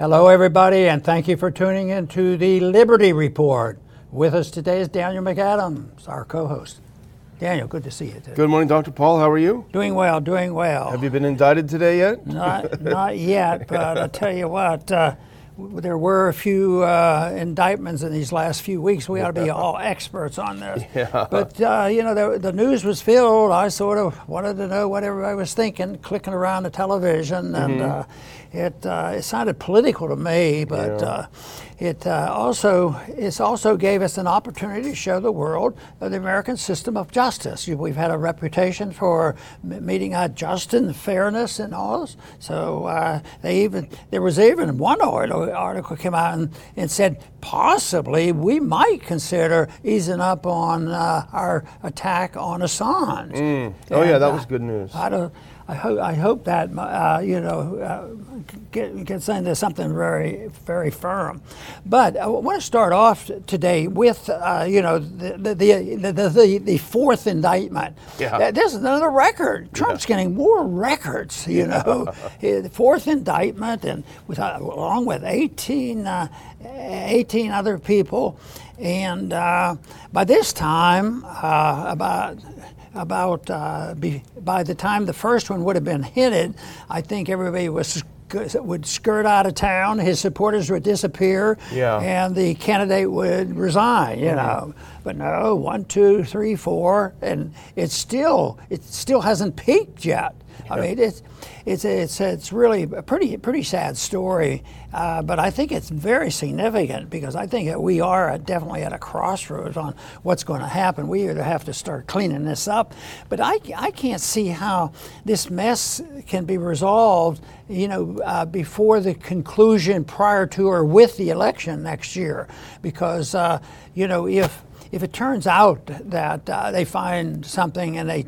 Hello, everybody, and thank you for tuning in to the Liberty Report. With us today is Daniel McAdams, our co host. Daniel, good to see you today. Good morning, Dr. Paul. How are you? Doing well, doing well. Have you been indicted today yet? Not, not yet, but I'll tell you what, uh, there were a few uh, indictments in these last few weeks. We ought to be all experts on this. Yeah. But, uh, you know, the, the, news was filled. I sort of wanted to know what everybody was thinking, clicking around the television, and mm-hmm. Uh, it, uh, it sounded political to me, but. Yeah uh, it uh, also it also gave us an opportunity to show the world the American system of justice. We've had a reputation for meting out justice and fairness and all. This. So uh, they even there was even one article, article came out and, and said possibly we might consider easing up on uh, our attack on Assange. Mm. Oh and, yeah, that was good news. I don't. I hope, I hope that uh, you know uh, get, gets into something very very firm. But I want to start off today with uh, you know the the, the the, the, fourth indictment. Yeah. This is another record. Trump's yeah. getting more records. You know, the fourth indictment, and with uh, along with 18, uh, 18 other people, and uh, by this time about about uh, be, by the time the first one would have been hinted, I think everybody was would skirt out of town. His supporters would disappear, yeah. and the candidate would resign. You mm-hmm. know, but no, one, two, three, four, and it still it still hasn't peaked yet. Yeah. I mean, it's it's it's it's really a pretty pretty sad story, uh, but I think it's very significant because I think that we are definitely at a crossroads on what's going to happen. We either have to start cleaning this up, but I I can't see how this mess can be resolved. You know, uh, before the conclusion, prior to or with the election next year, because uh, you know if if it turns out that uh, they find something and they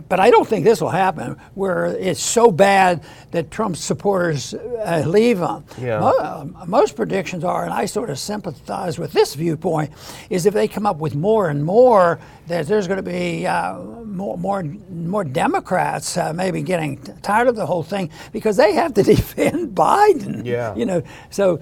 but I don't think this will happen where it's so bad that Trump's supporters uh, leave him. Yeah. Most, most, predictions are, and I sort of sympathize with this viewpoint, is if they come up with more and more, that there's going to be uh, more, more, more Democrats uh, maybe getting tired of the whole thing because they have to defend Biden. Yeah. You know, so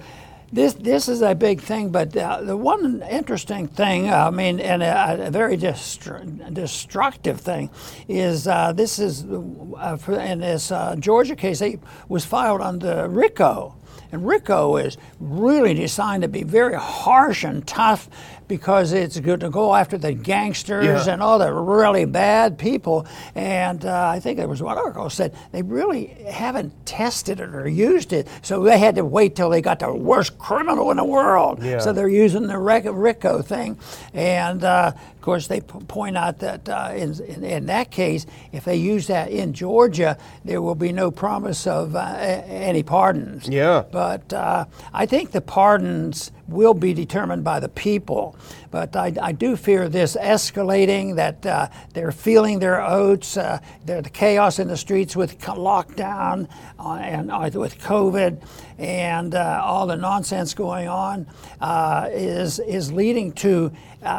this this is a big thing, but uh, the one interesting thing, I mean, and a, a very destru- destructive thing, is uh, this is uh, in this uh, Georgia case. It was filed under RICO, and RICO is really designed to be very harsh and tough because it's good to go after the gangsters yeah. and all the really bad people. And uh, I think there was one article said they really haven't tested it or used it, so they had to wait till they got the worst criminal in the world. Yeah. So they're using the RICO thing, and uh, of course they p- point out that uh, in, in, in, that case, if they use that in Georgia, there will be no promise of uh, any pardons. Yeah. But uh, I think the pardons will be determined by the people. But I, I do fear this escalating, that uh, they're feeling their oats, uh, the chaos in the streets with lockdown uh, and uh, with COVID and uh, all the nonsense going on uh, is, is leading to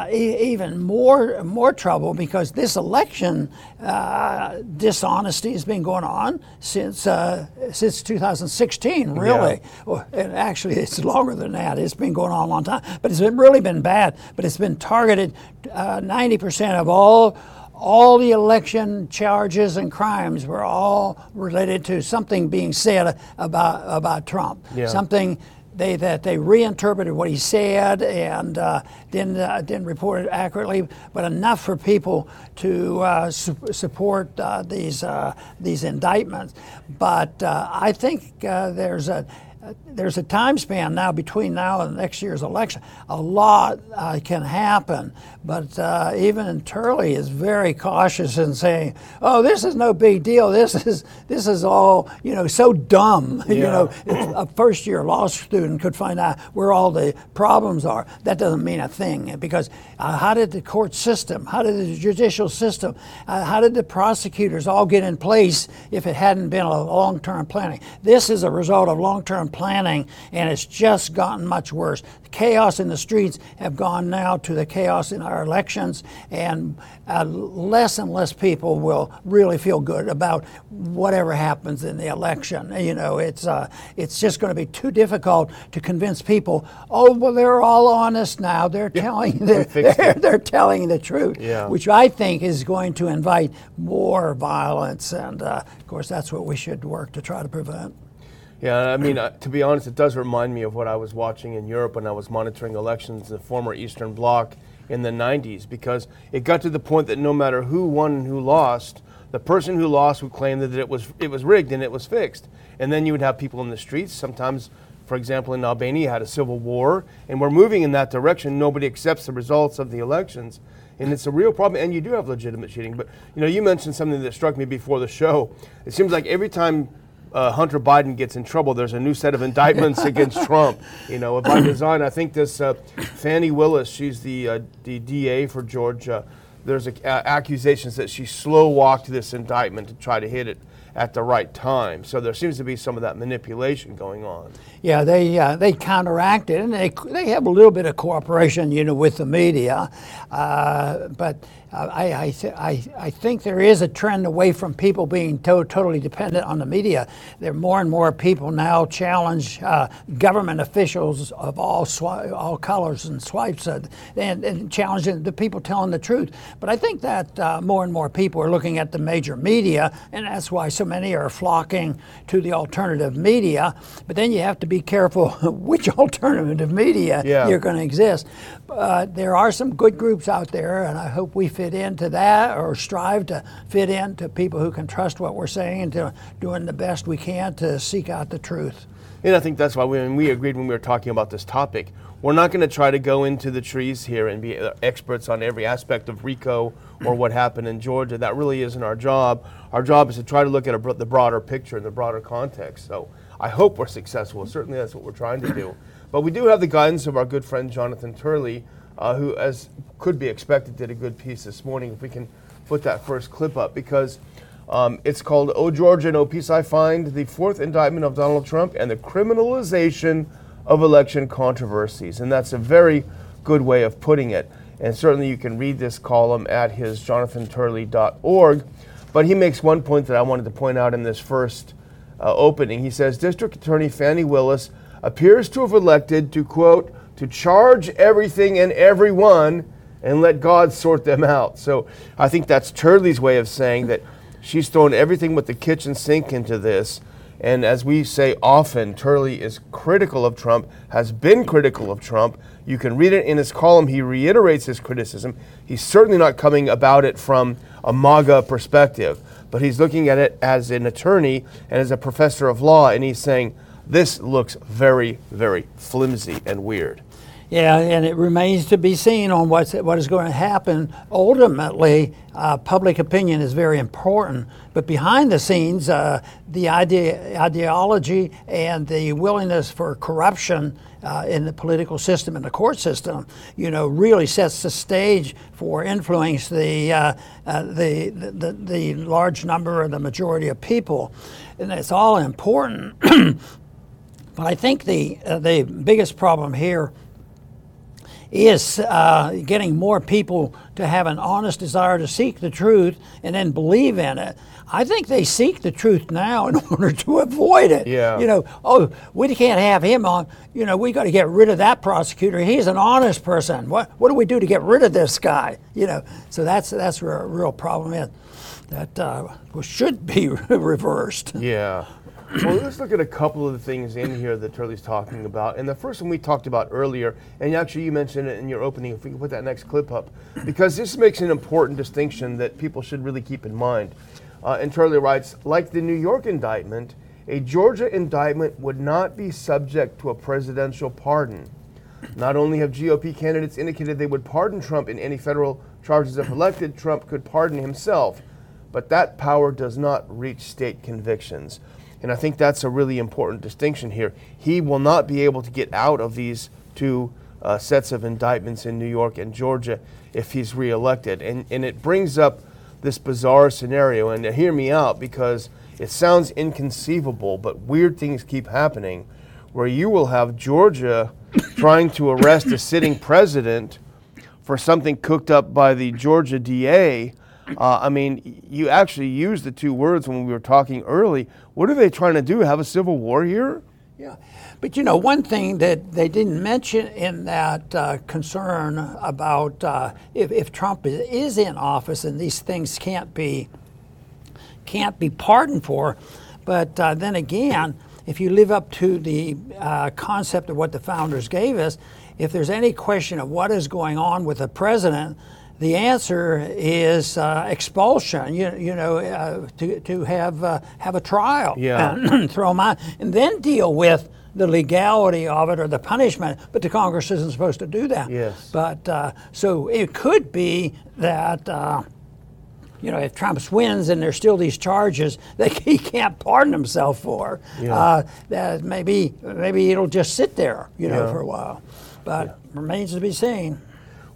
e- even more, more trouble because this election dishonesty has been going on since, since 2016, really. Yeah. Well, and actually, it's longer than that. It's been going on a long time, but it's been really been bad. But it's been targeted. Uh, 90% of all all the election charges and crimes were all related to something being said about about Trump. Yeah. Something they that they reinterpreted what he said and uh, didn't uh, didn't report it accurately, but enough for people to uh, su- support uh, these uh, these indictments. But uh, I think there's a there's a time span now between now and next year's election. A lot uh, can happen, but uh, even Turley is very cautious in saying, "Oh, this is no big deal. This is this is all you know so dumb." Yeah. you know, a first-year law student could find out where all the problems are. That doesn't mean a thing because uh, how did the court system, how did the judicial system, uh, how did the prosecutors all get in place if it hadn't been a long-term planning? This is a result of long-term planning, and it's just gotten much worse. The chaos in the streets have gone now to the chaos in our elections, and uh, less and less people will really feel good about whatever happens in the election. You know, it's uh, it's just going to be too difficult to convince people. Oh, well, they're all honest now. They're yeah, telling they're, they're, they're, telling the truth, yeah. which I think is going to invite more violence, and uh, of course, that's what we should work to try to prevent. Yeah, I mean, uh, to be honest, it does remind me of what I was watching in Europe when I was monitoring elections in the former Eastern Bloc in the 90s because it got to the point that no matter who won and who lost, the person who lost would claim that it was it was rigged and it was fixed. And then you would have people in the streets. Sometimes, for example, in Albania, had a civil war, and we're moving in that direction. Nobody accepts the results of the elections, and it's a real problem. And you do have legitimate cheating. But you know, you mentioned something that struck me before the show. It seems like every time uh, Hunter Biden gets in trouble, there's a new set of indictments against Trump. You know, by design, I think this uh, Fani Willis, she's the uh, the DA for Georgia. There's a, accusations that she slow walked this indictment to try to hit it at the right time. So there seems to be some of that manipulation going on. Yeah, they uh, they counteract it, and they they have a little bit of cooperation, you know, with the media, uh, but uh, I, I, th- I, I, think there is a trend away from people being to- totally dependent on the media. There are more and more people now challenge uh, government officials of all all colors and swipes uh, and, and challenging the people telling the truth. But I think that uh, more and more people are looking at the major media, and that's why so many are flocking to the alternative media. But then you have to be careful which alternative media yeah. you're going to exist. Uh, there are some good groups out there, and I hope we fit into that or strive to fit into people who can trust what we're saying and to doing the best we can to seek out the truth. And I think that's why we, when we agreed when we were talking about this topic, we're not going to try to go into the trees here and be uh, experts on every aspect of RICO or what happened in Georgia. That really isn't our job. Our job is to try to look at the broader picture and the broader context. So I hope we're successful. Certainly, that's what we're trying to do. But we do have the guidance of our good friend Jonathan Turley, uh, who, as could be expected, did a good piece this morning. If we can put that first clip up, because um, it's called "Oh Georgia, No Peace I Find: The Fourth Indictment of Donald Trump and the Criminalization of Election Controversies," and that's a very good way of putting it. And certainly, you can read this column at his jonathanturley.org. But he makes one point that I wanted to point out in this first uh, opening. He says District Attorney Fani Willis appears to have elected to, quote, to charge everything and everyone and let God sort them out. So I think that's Turley's way of saying that she's thrown everything with the kitchen sink into this. And as we say often, Turley is critical of Trump, has been critical of Trump. You can read it in his column. He reiterates his criticism. He's certainly not coming about it from a MAGA perspective, but he's looking at it as an attorney and as a professor of law, and he's saying, this looks very, very flimsy and weird. Yeah, and it remains to be seen on what's, what is going to happen. Ultimately, uh, public opinion is very important, but behind the scenes, uh, the idea, ideology and the willingness for corruption uh, in the political system and the court system, you know, really sets the stage for influence the, uh, uh, the, the, the large number of the majority of people. And it's all important But I think the, uh, the biggest problem here is uh, getting more people to have an honest desire to seek the truth and then believe in it. I think they seek the truth now in order to avoid it. Yeah. You know, oh, we can't have him on. You know, we got to get rid of that prosecutor. He's an honest person. What what do we do to get rid of this guy? You know, so that's that's where a real problem is. That uh, should be reversed. Yeah well, let's look at a couple of the things in here that Turley's talking about. And the first one we talked about earlier, and actually you mentioned it in your opening, if we can put that next clip up, because this makes an important distinction that people should really keep in mind. Uh, and Turley writes, like the New York indictment, a Georgia indictment would not be subject to a presidential pardon. Not only have GOP candidates indicated they would pardon Trump in any federal charges if elected, Trump could pardon himself. But that power does not reach state convictions. And I think that's a really important distinction here. He will not be able to get out of these two uh, sets of indictments in New York and Georgia if he's reelected. And, and it brings up this bizarre scenario. And hear me out because it sounds inconceivable, but weird things keep happening where you will have Georgia trying to arrest a sitting president for something cooked up by the Georgia DA. Uh, I mean, you actually used the two words when we were talking early. What are they trying to do? Have a civil war here? Yeah. But you know, one thing that they didn't mention in that uh, concern about uh, if, if Trump is, in office and these things can't be can't be pardoned for, but uh, then again, if you live up to the uh, concept of what the founders gave us, if there's any question of what is going on with the president, the answer is uh, expulsion. You, you know, uh, to, to have uh, have a trial, Yeah. throw them out, and then deal with the legality of it or the punishment. But the Congress isn't supposed to do that. Yes. But uh, so it could be that. Uh, you know, if Trump wins and there's still these charges that he can't pardon himself for, Yeah. uh, that maybe maybe it'll just sit there, you know, Yeah. for a while. But remains to be seen.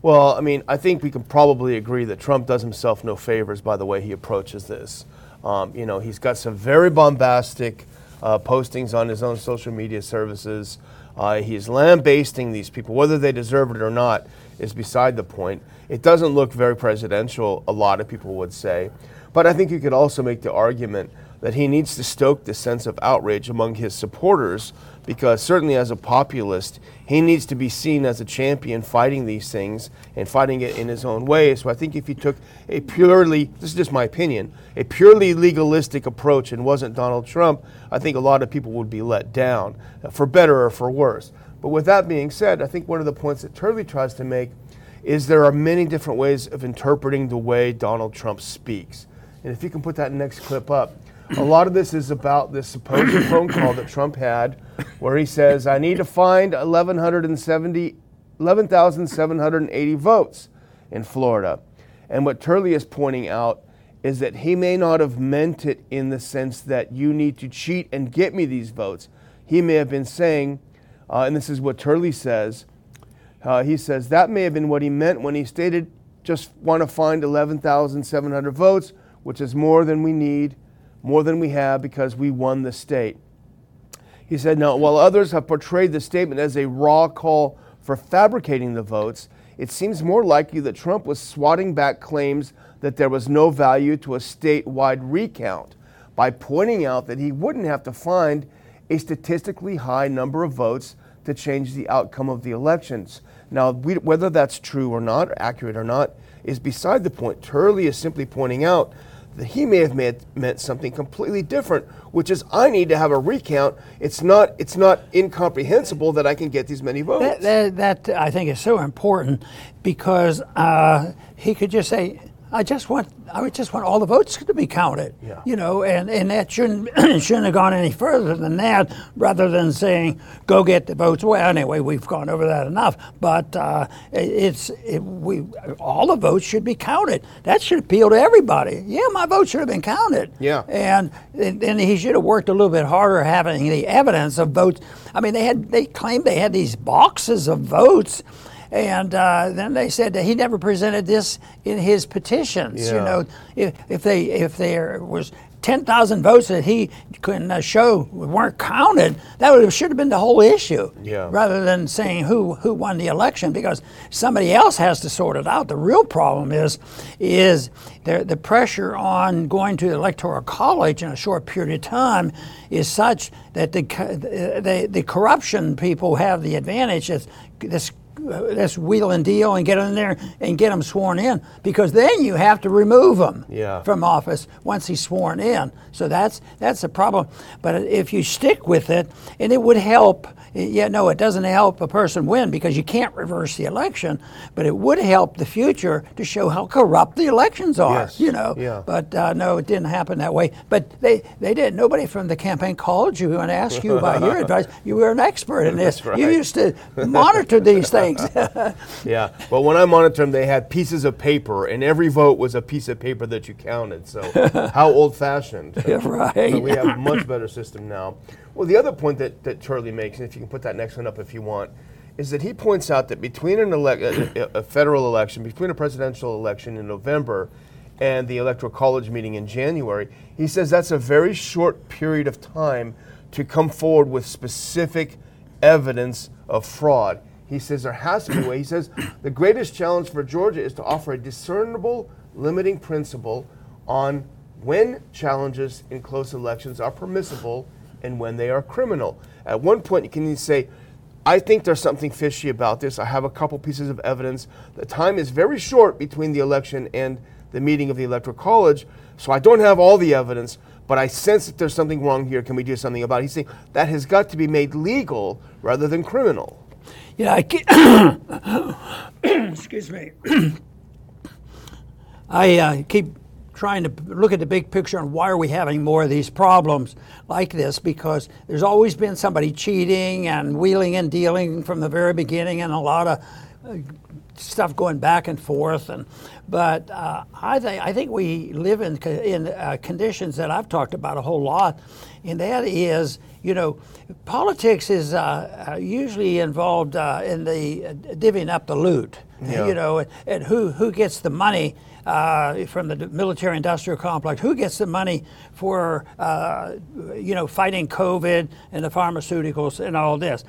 Well, I mean, I think we can probably agree that Trump does himself no favors by the way he approaches this. Um, you know, he's got some very bombastic uh, postings on his own social media services. Uh, he's lambasting these people. Whether they deserve it or not is beside the point. It doesn't look very presidential, a lot of people would say. But I think you could also make the argument that he needs to stoke the sense of outrage among his supporters because certainly as a populist, he needs to be seen as a champion fighting these things and fighting it in his own way. So I think if he took a purely, this is just my opinion, a purely legalistic approach and wasn't Donald Trump, I think a lot of people would be let down, uh, for better or for worse. But with that being said, I think one of the points that Turley tries to make is there are many different ways of interpreting the way Donald Trump speaks. And if you can put that next clip up, a lot of this is about this supposed phone call that Trump had where he says, I need to find 1,170 11,780 votes in Florida. And what Turley is pointing out is that he may not have meant it in the sense that you need to cheat and get me these votes. He may have been saying, uh, and this is what Turley says, uh, he says that may have been what he meant when he stated just want to find 11,700 votes, which is more than we need, more than we have because we won the state. He said, now, while others have portrayed the statement as a raw call for fabricating the votes, it seems more likely that Trump was swatting back claims that there was no value to a statewide recount by pointing out that he wouldn't have to find a statistically high number of votes to change the outcome of the elections. Now, we, whether that's true or not, or accurate or not, is beside the point. Turley is simply pointing out he may have meant, meant something completely different, which is I need to have a recount. It's not it's not incomprehensible that I can get these many votes. That, that, that I think is so important because uh, he could just say, I just want I would just want all the votes to be counted. Yeah. You know, and, and that shouldn't shouldn't have gone any further than that, rather than saying go get the votes. Well, anyway, we've gone over that enough. But uh, it, it's it, we all the votes should be counted. That should appeal to everybody. Yeah, my vote should have been counted. Yeah. And then he should have worked a little bit harder having the evidence of votes. I mean, they had they claimed they had these boxes of votes. And uh, then they said that he never presented this in his petitions. You know, if, if they if there was ten thousand votes that he couldn't uh, show weren't counted, that would have, should have been the whole issue. Yeah. Rather than saying who who won the election, because somebody else has to sort it out. The real problem is is the the pressure on going to the electoral college in a short period of time is such that the the, the corruption people have the advantage. This let's wheel and deal and get in there and get them sworn in because then you have to remove them Yeah. from office once he's sworn in. So that's that's a problem. But if you stick with it, and it would help. Yeah, no, it doesn't help a person win because you can't reverse the election. But it would help the future to show how corrupt the elections are. Yes. You know. Yeah. But uh, no, it didn't happen that way. But they they did. Nobody from the campaign called you and asked you about your advice. You were an expert in this. That's You used to monitor these things. Yeah, but when I monitored them, they had pieces of paper, and every vote was a piece of paper that you counted. So, how old-fashioned! right. we have a much better system now. Well, the other point that, that Turley makes, and if you can put that next one up if you want, is that he points out that between an elec a, a federal election, between a presidential election in November and the electoral college meeting in January, he says that's a very short period of time to come forward with specific evidence of fraud. He says there has to be a way. He says the greatest challenge for Georgia is to offer a discernible limiting principle on when challenges in close elections are permissible and when they are criminal. At one point, you can say, I think there's something fishy about this. I have a couple pieces of evidence. The time is very short between the election and the meeting of the Electoral College, so I don't have all the evidence, but I sense that there's something wrong here. Can we do something about it? He's saying that has got to be made legal rather than criminal. Yeah, I excuse me. I uh, keep trying to look at the big picture and why are we having more of these problems like this because there's always been somebody cheating and wheeling and dealing from the very beginning and a lot of uh, stuff going back and forth and but uh, I think I think we live in in uh, conditions that I've talked about a whole lot and that is you know politics is uh, uh usually involved uh, in the divvying up the loot yeah. you know and who who gets the money uh, from the military industrial complex. Who gets the money for, uh, you know, fighting COVID and the pharmaceuticals and all this?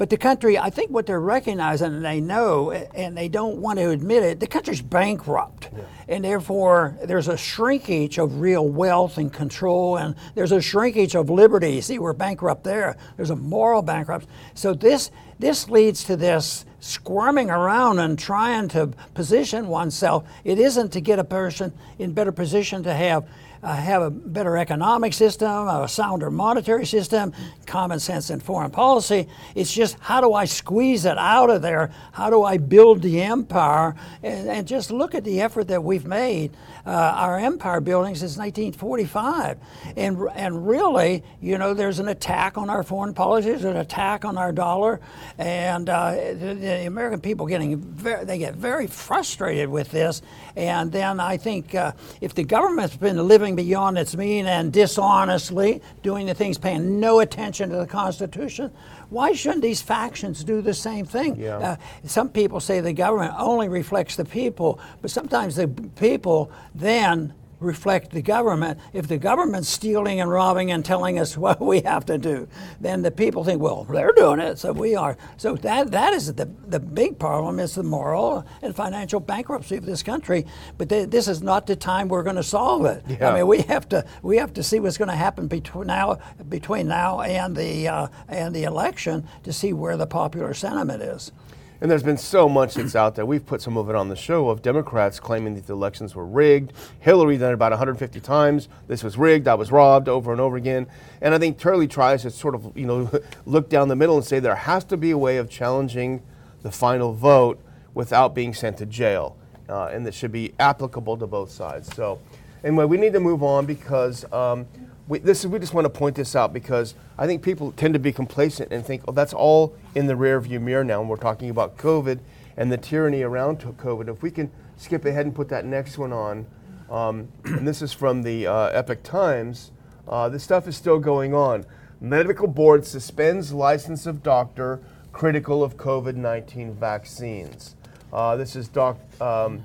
But the country, I think what they're recognizing and they know and they don't want to admit it, the country's bankrupt. Yeah. And therefore, there's a shrinkage of real wealth and control, and there's a shrinkage of liberty. See, we're bankrupt there. There's a moral bankruptcy. So this, this leads to this squirming around and trying to position oneself. It isn't to get a person in better position to have uh, have a better economic system, a sounder monetary system, common sense in foreign policy. It's just how do I squeeze it out of there? How do I build the empire? And, and just look at the effort that we've made. Uh, our empire building since 1945. And, and really, you know, there's an attack on our foreign policy, there's an attack on our dollar. And uh, the, the, American people getting very, they get very frustrated with this. And then I think uh, if the government's been living going beyond its mean and dishonestly doing the things paying no attention to the Constitution, why shouldn't these factions do the same thing? Yeah. Uh, some people say the government only reflects the people, but sometimes the people then reflect the government. If the government's stealing and robbing and telling us what we have to do, then the people think, well, they're doing it, so we are. So that that is the the big problem is the moral and financial bankruptcy of this country. But this is not the time we're going to solve it. Yeah. I mean, we have to we have to see what's going to happen between now between now and the uh, and the election to see where the popular sentiment is. And there's been so much that's out there. We've put some of it on the show of Democrats claiming that the elections were rigged. Hillary done it about 150 times. This was rigged. I was robbed over and over again. And I think Turley tries to sort of, you know, look down the middle and say there has to be a way of challenging the final vote without being sent to jail. Uh, and that should be applicable to both sides. So, anyway, we need to move on because um, we, this, we just want to point this out because I think people tend to be complacent and think, oh, that's all in the rearview mirror now. And we're talking about COVID and the tyranny around COVID. If we can skip ahead and put that next one on, um, and this is from the uh, Epoch Times, uh, this stuff is still going on. Medical board suspends license of doctor critical of COVID 19 vaccines. Uh, this is Doc, um,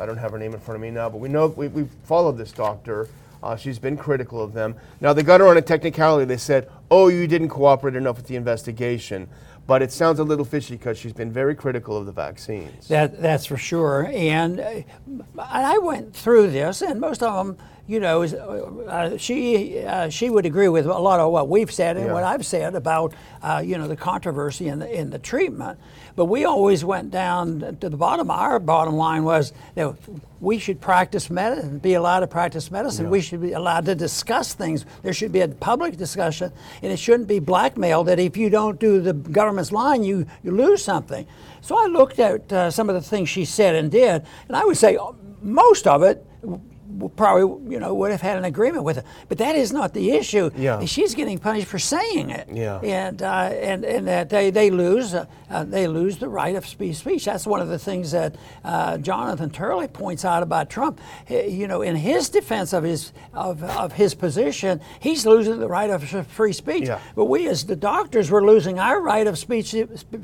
I don't have her name in front of me now, but we know we, we followed this doctor. Uh, she's been critical of them. Now, they got her on a technicality. They said, oh, you didn't cooperate enough with the investigation. But it sounds a little fishy because she's been very critical of the vaccines. That, that's for sure. And uh, I went through this, and most of them you know, uh, she uh, she would agree with a lot of what we've said and yeah. what I've said about uh, you know the controversy in the in the treatment. But we always went down to the bottom. Our bottom line was that we should practice medicine, be allowed to practice medicine. Yeah. We should be allowed to discuss things. There should be a public discussion, and it shouldn't be blackmail that if you don't do the government's line, you you lose something. So I looked at uh, some of the things she said and did, and I would say most of it probably you know would have had an agreement with it. But that is not the issue. Yeah. She's getting punished for saying it. Yeah. And uh, and and that they they lose uh, uh, they lose the right of speech. Speech. That's one of the things that uh, Jonathan Turley points out about Trump. You know, in his defense of his of, of his position, he's losing the right of free speech. Yeah. But we as the doctors were losing our right of speech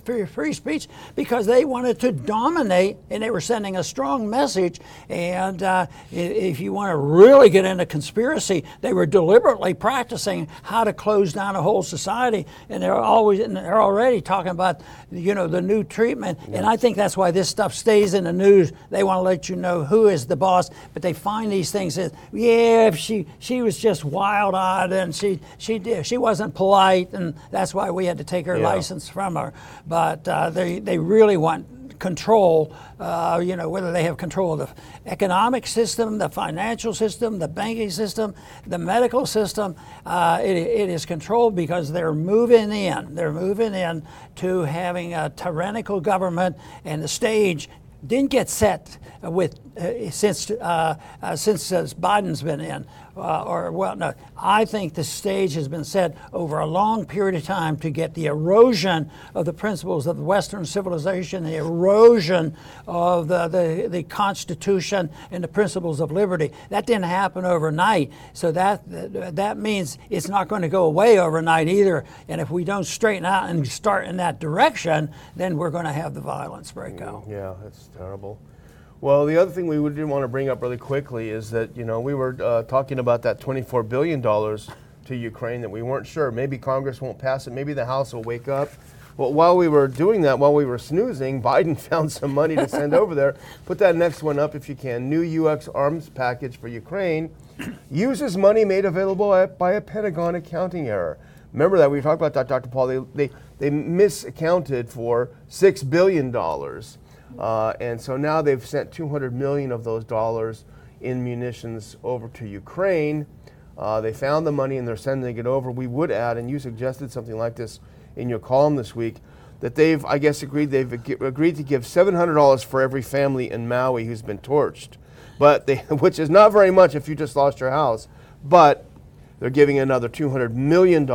free speech because they wanted to dominate and they were sending a strong message. And uh, if if you want to really get into conspiracy, they were deliberately practicing how to close down a whole society, and they're always and they're already talking about you know the new treatment. And I think that's why this stuff stays in the news. They want to let you know who is the boss, but they find these things that yeah, she she was just wild-eyed and she she did she wasn't polite, and that's why we had to take her yeah. license from her. But uh, they they really want control, uh, you know, whether they have control of the economic system, the financial system, the banking system, the medical system. Uh, it, it is controlled because they're moving in. They're moving in to having a tyrannical government, and the stage didn't get set with uh, since uh, uh, since Biden's been in uh, or well, no, I think the stage has been set over a long period of time to get the erosion of the principles of Western civilization, the erosion of the, the, the Constitution and the principles of liberty. That didn't happen overnight, so that that means it's not going to go away overnight either. And if we don't straighten out and start in that direction, then we're going to have the violence break out. Yeah, it's terrible. Well, the other thing we did want to bring up really quickly is that you know we were uh, talking about that 24 billion dollars to Ukraine that we weren't sure. Maybe Congress won't pass it. Maybe the House will wake up. Well, while we were doing that, while we were snoozing, Biden found some money to send over there. Put that next one up if you can. New U.S. arms package for Ukraine uses money made available by a Pentagon accounting error. Remember that we talked about that, Dr. Paul. They they, they misaccounted for six billion dollars. Uh, and so now they've sent 200 million of those dollars in munitions over to Ukraine. Uh, they found the money and they're sending it over. We would add, and you suggested something like this in your column this week, that they've, I guess, agreed they've agreed to give $700 for every family in Maui who's been torched, but they, which is not very much if you just lost your house. But they're giving another $200 million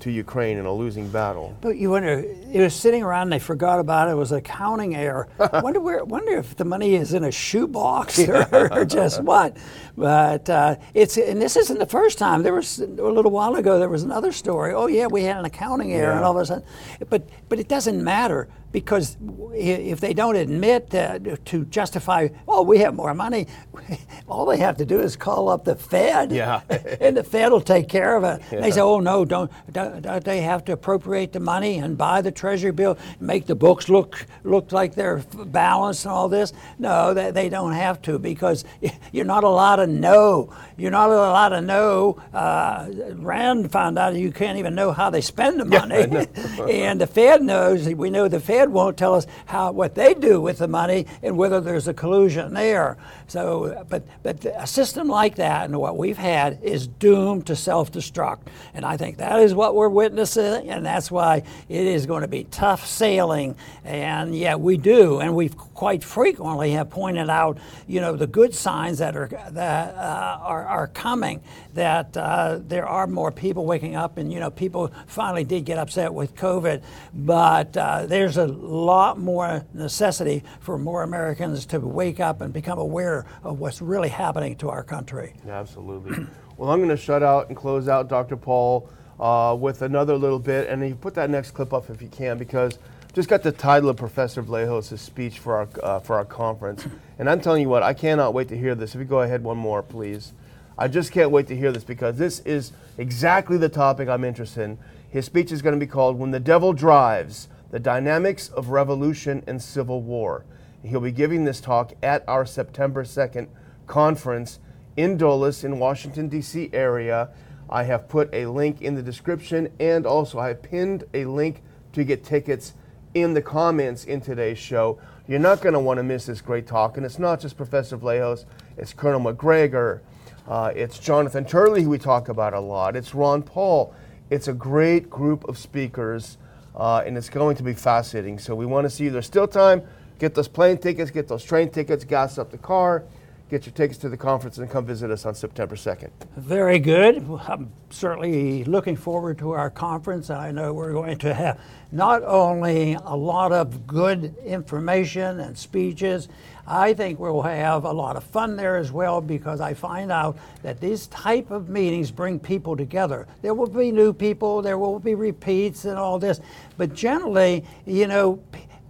to Ukraine in a losing battle. But you wonder, it was sitting around and they forgot about it. It was a counting error. wonder where, wonder if the money is in a shoebox or, or just what. But uh, it's, and this isn't the first time. There was a little while ago. There was another story. Oh yeah, we had an accounting error, yeah. and all of a sudden, but but it doesn't matter because if they don't admit uh, to justify, oh, we have more money, all they have to do is call up the Fed, yeah. and the Fed will take care of it. Yeah. They say, oh no, don't, don't, don't, they have to appropriate the money and buy the Treasury bill, make the books look look like they're balanced and all this? No, they, they don't have to because you're not allowed to know. You're not allowed to know. Uh, Rand found out you can't even know how they spend the money, yeah, and the Fed knows. We know the Fed Fed won't tell us how what they do with the money and whether there's a collusion there. So, but but a system like that and what we've had is doomed to self-destruct, and I think that is what we're witnessing, and that's why it is going to be tough sailing. And yeah, we do, and we quite frequently have pointed out, you know, the good signs that are that uh, are, are coming. That uh, there are more people waking up, and you know, people finally did get upset with COVID, but uh, there's a lot more necessity for more Americans to wake up and become aware of what's really happening to our country. Absolutely. well, I'm going to shut out and close out Dr. Paul uh, with another little bit, and you put that next clip up if you can, because just got the title of Professor Vallejos' speech for our uh, for our conference, and I'm telling you what, I cannot wait to hear this. If you go ahead one more, please. I just can't wait to hear this because this is exactly the topic I'm interested in. His speech is going to be called "When the Devil Drives." the dynamics of revolution and civil war. He'll be giving this talk at our September 2nd conference in Dulles in Washington, D.C. area. I have put a link in the description and also I pinned a link to get tickets in the comments in today's show. You're not going to want to miss this great talk. And it's not just Professor Vallejos, it's Colonel Macgregor, uh, it's Jonathan Turley, who we talk about a lot, it's Ron Paul. It's a great group of speakers uh, and it's going to be fascinating. So we want to see you. There's still time. Get those plane tickets, get those train tickets, gas up the car, get your tickets to the conference, and come visit us on September 2nd. Very good. I'm certainly looking forward to our conference. I know we're going to have not only a lot of good information and speeches, I think we'll have a lot of fun there as well because I find out that these type of meetings bring people together. There will be new people, there will be repeats and all this, but generally, you know,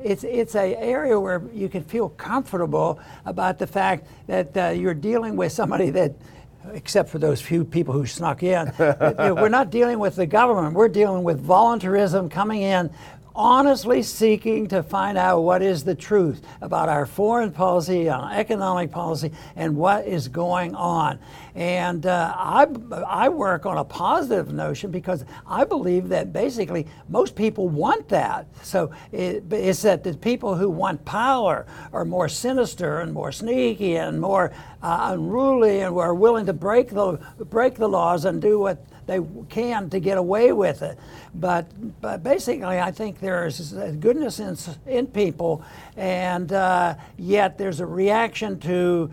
it's it's a area where you can feel comfortable about the fact that uh, you're dealing with somebody that except for those few people who snuck in. we're not dealing with the government. We're dealing with voluntarism coming in honestly seeking to find out what is the truth about our foreign policy, our economic policy, and what is going on. And uh, I, I work on a positive notion because I believe that basically most people want that. So it, it's that the people who want power are more sinister and more sneaky and more uh, unruly and are willing to break the, break the laws and do what they can to get away with it. But, but basically, I think there is goodness in, in people, and uh, yet there's a reaction to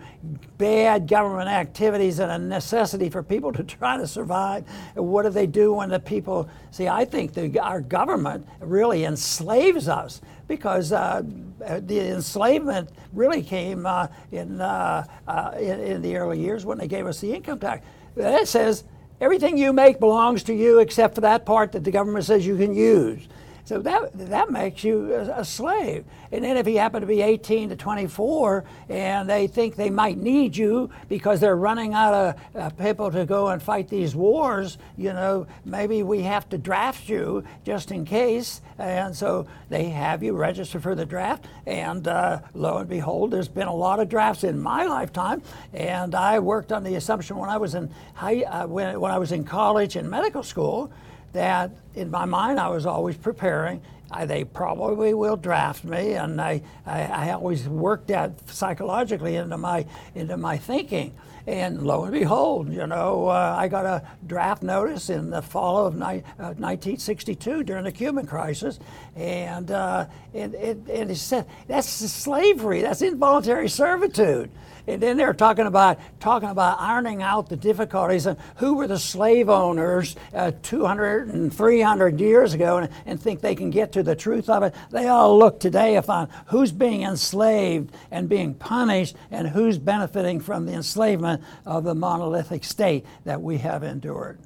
bad government activities and a necessity for people to try to survive. What do they do when the people see? I think the, our government really enslaves us because uh, the enslavement really came uh, in, uh, uh, in, in the early years when they gave us the income tax. That says Everything you make belongs to you except for that part that the government says you can use. So that, that makes you a, slave. And then if you happen to be 18 to 24 and they think they might need you because they're running out of uh, people to go and fight these wars, you know, maybe we have to draft you just in case. And so they have you register for the draft. And uh, lo and behold, there's been a lot of drafts in my lifetime. And I worked on the assumption when I was in high, uh, when, when I was in college and medical school that in my mind I was always preparing. I, they probably will draft me, and I, I, I, always worked that psychologically into my into my thinking. And lo and behold, you know, uh, I got a draft notice in the fall of ni- uh, 1962 during the Cuban crisis, and uh, and, and, and it said that's slavery, that's involuntary servitude. And then they're talking about talking about ironing out the difficulties and who were the slave owners uh, 200 and 300 years ago and, and think they can get to the truth of it. They all look today upon who's being enslaved and being punished and who's benefiting from the enslavement of the monolithic state that we have endured.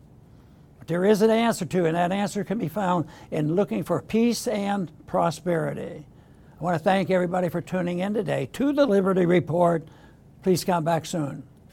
There is an answer to and that answer can be found in looking for peace and prosperity. I want to thank everybody for tuning in today to the Liberty Report. Please come back soon.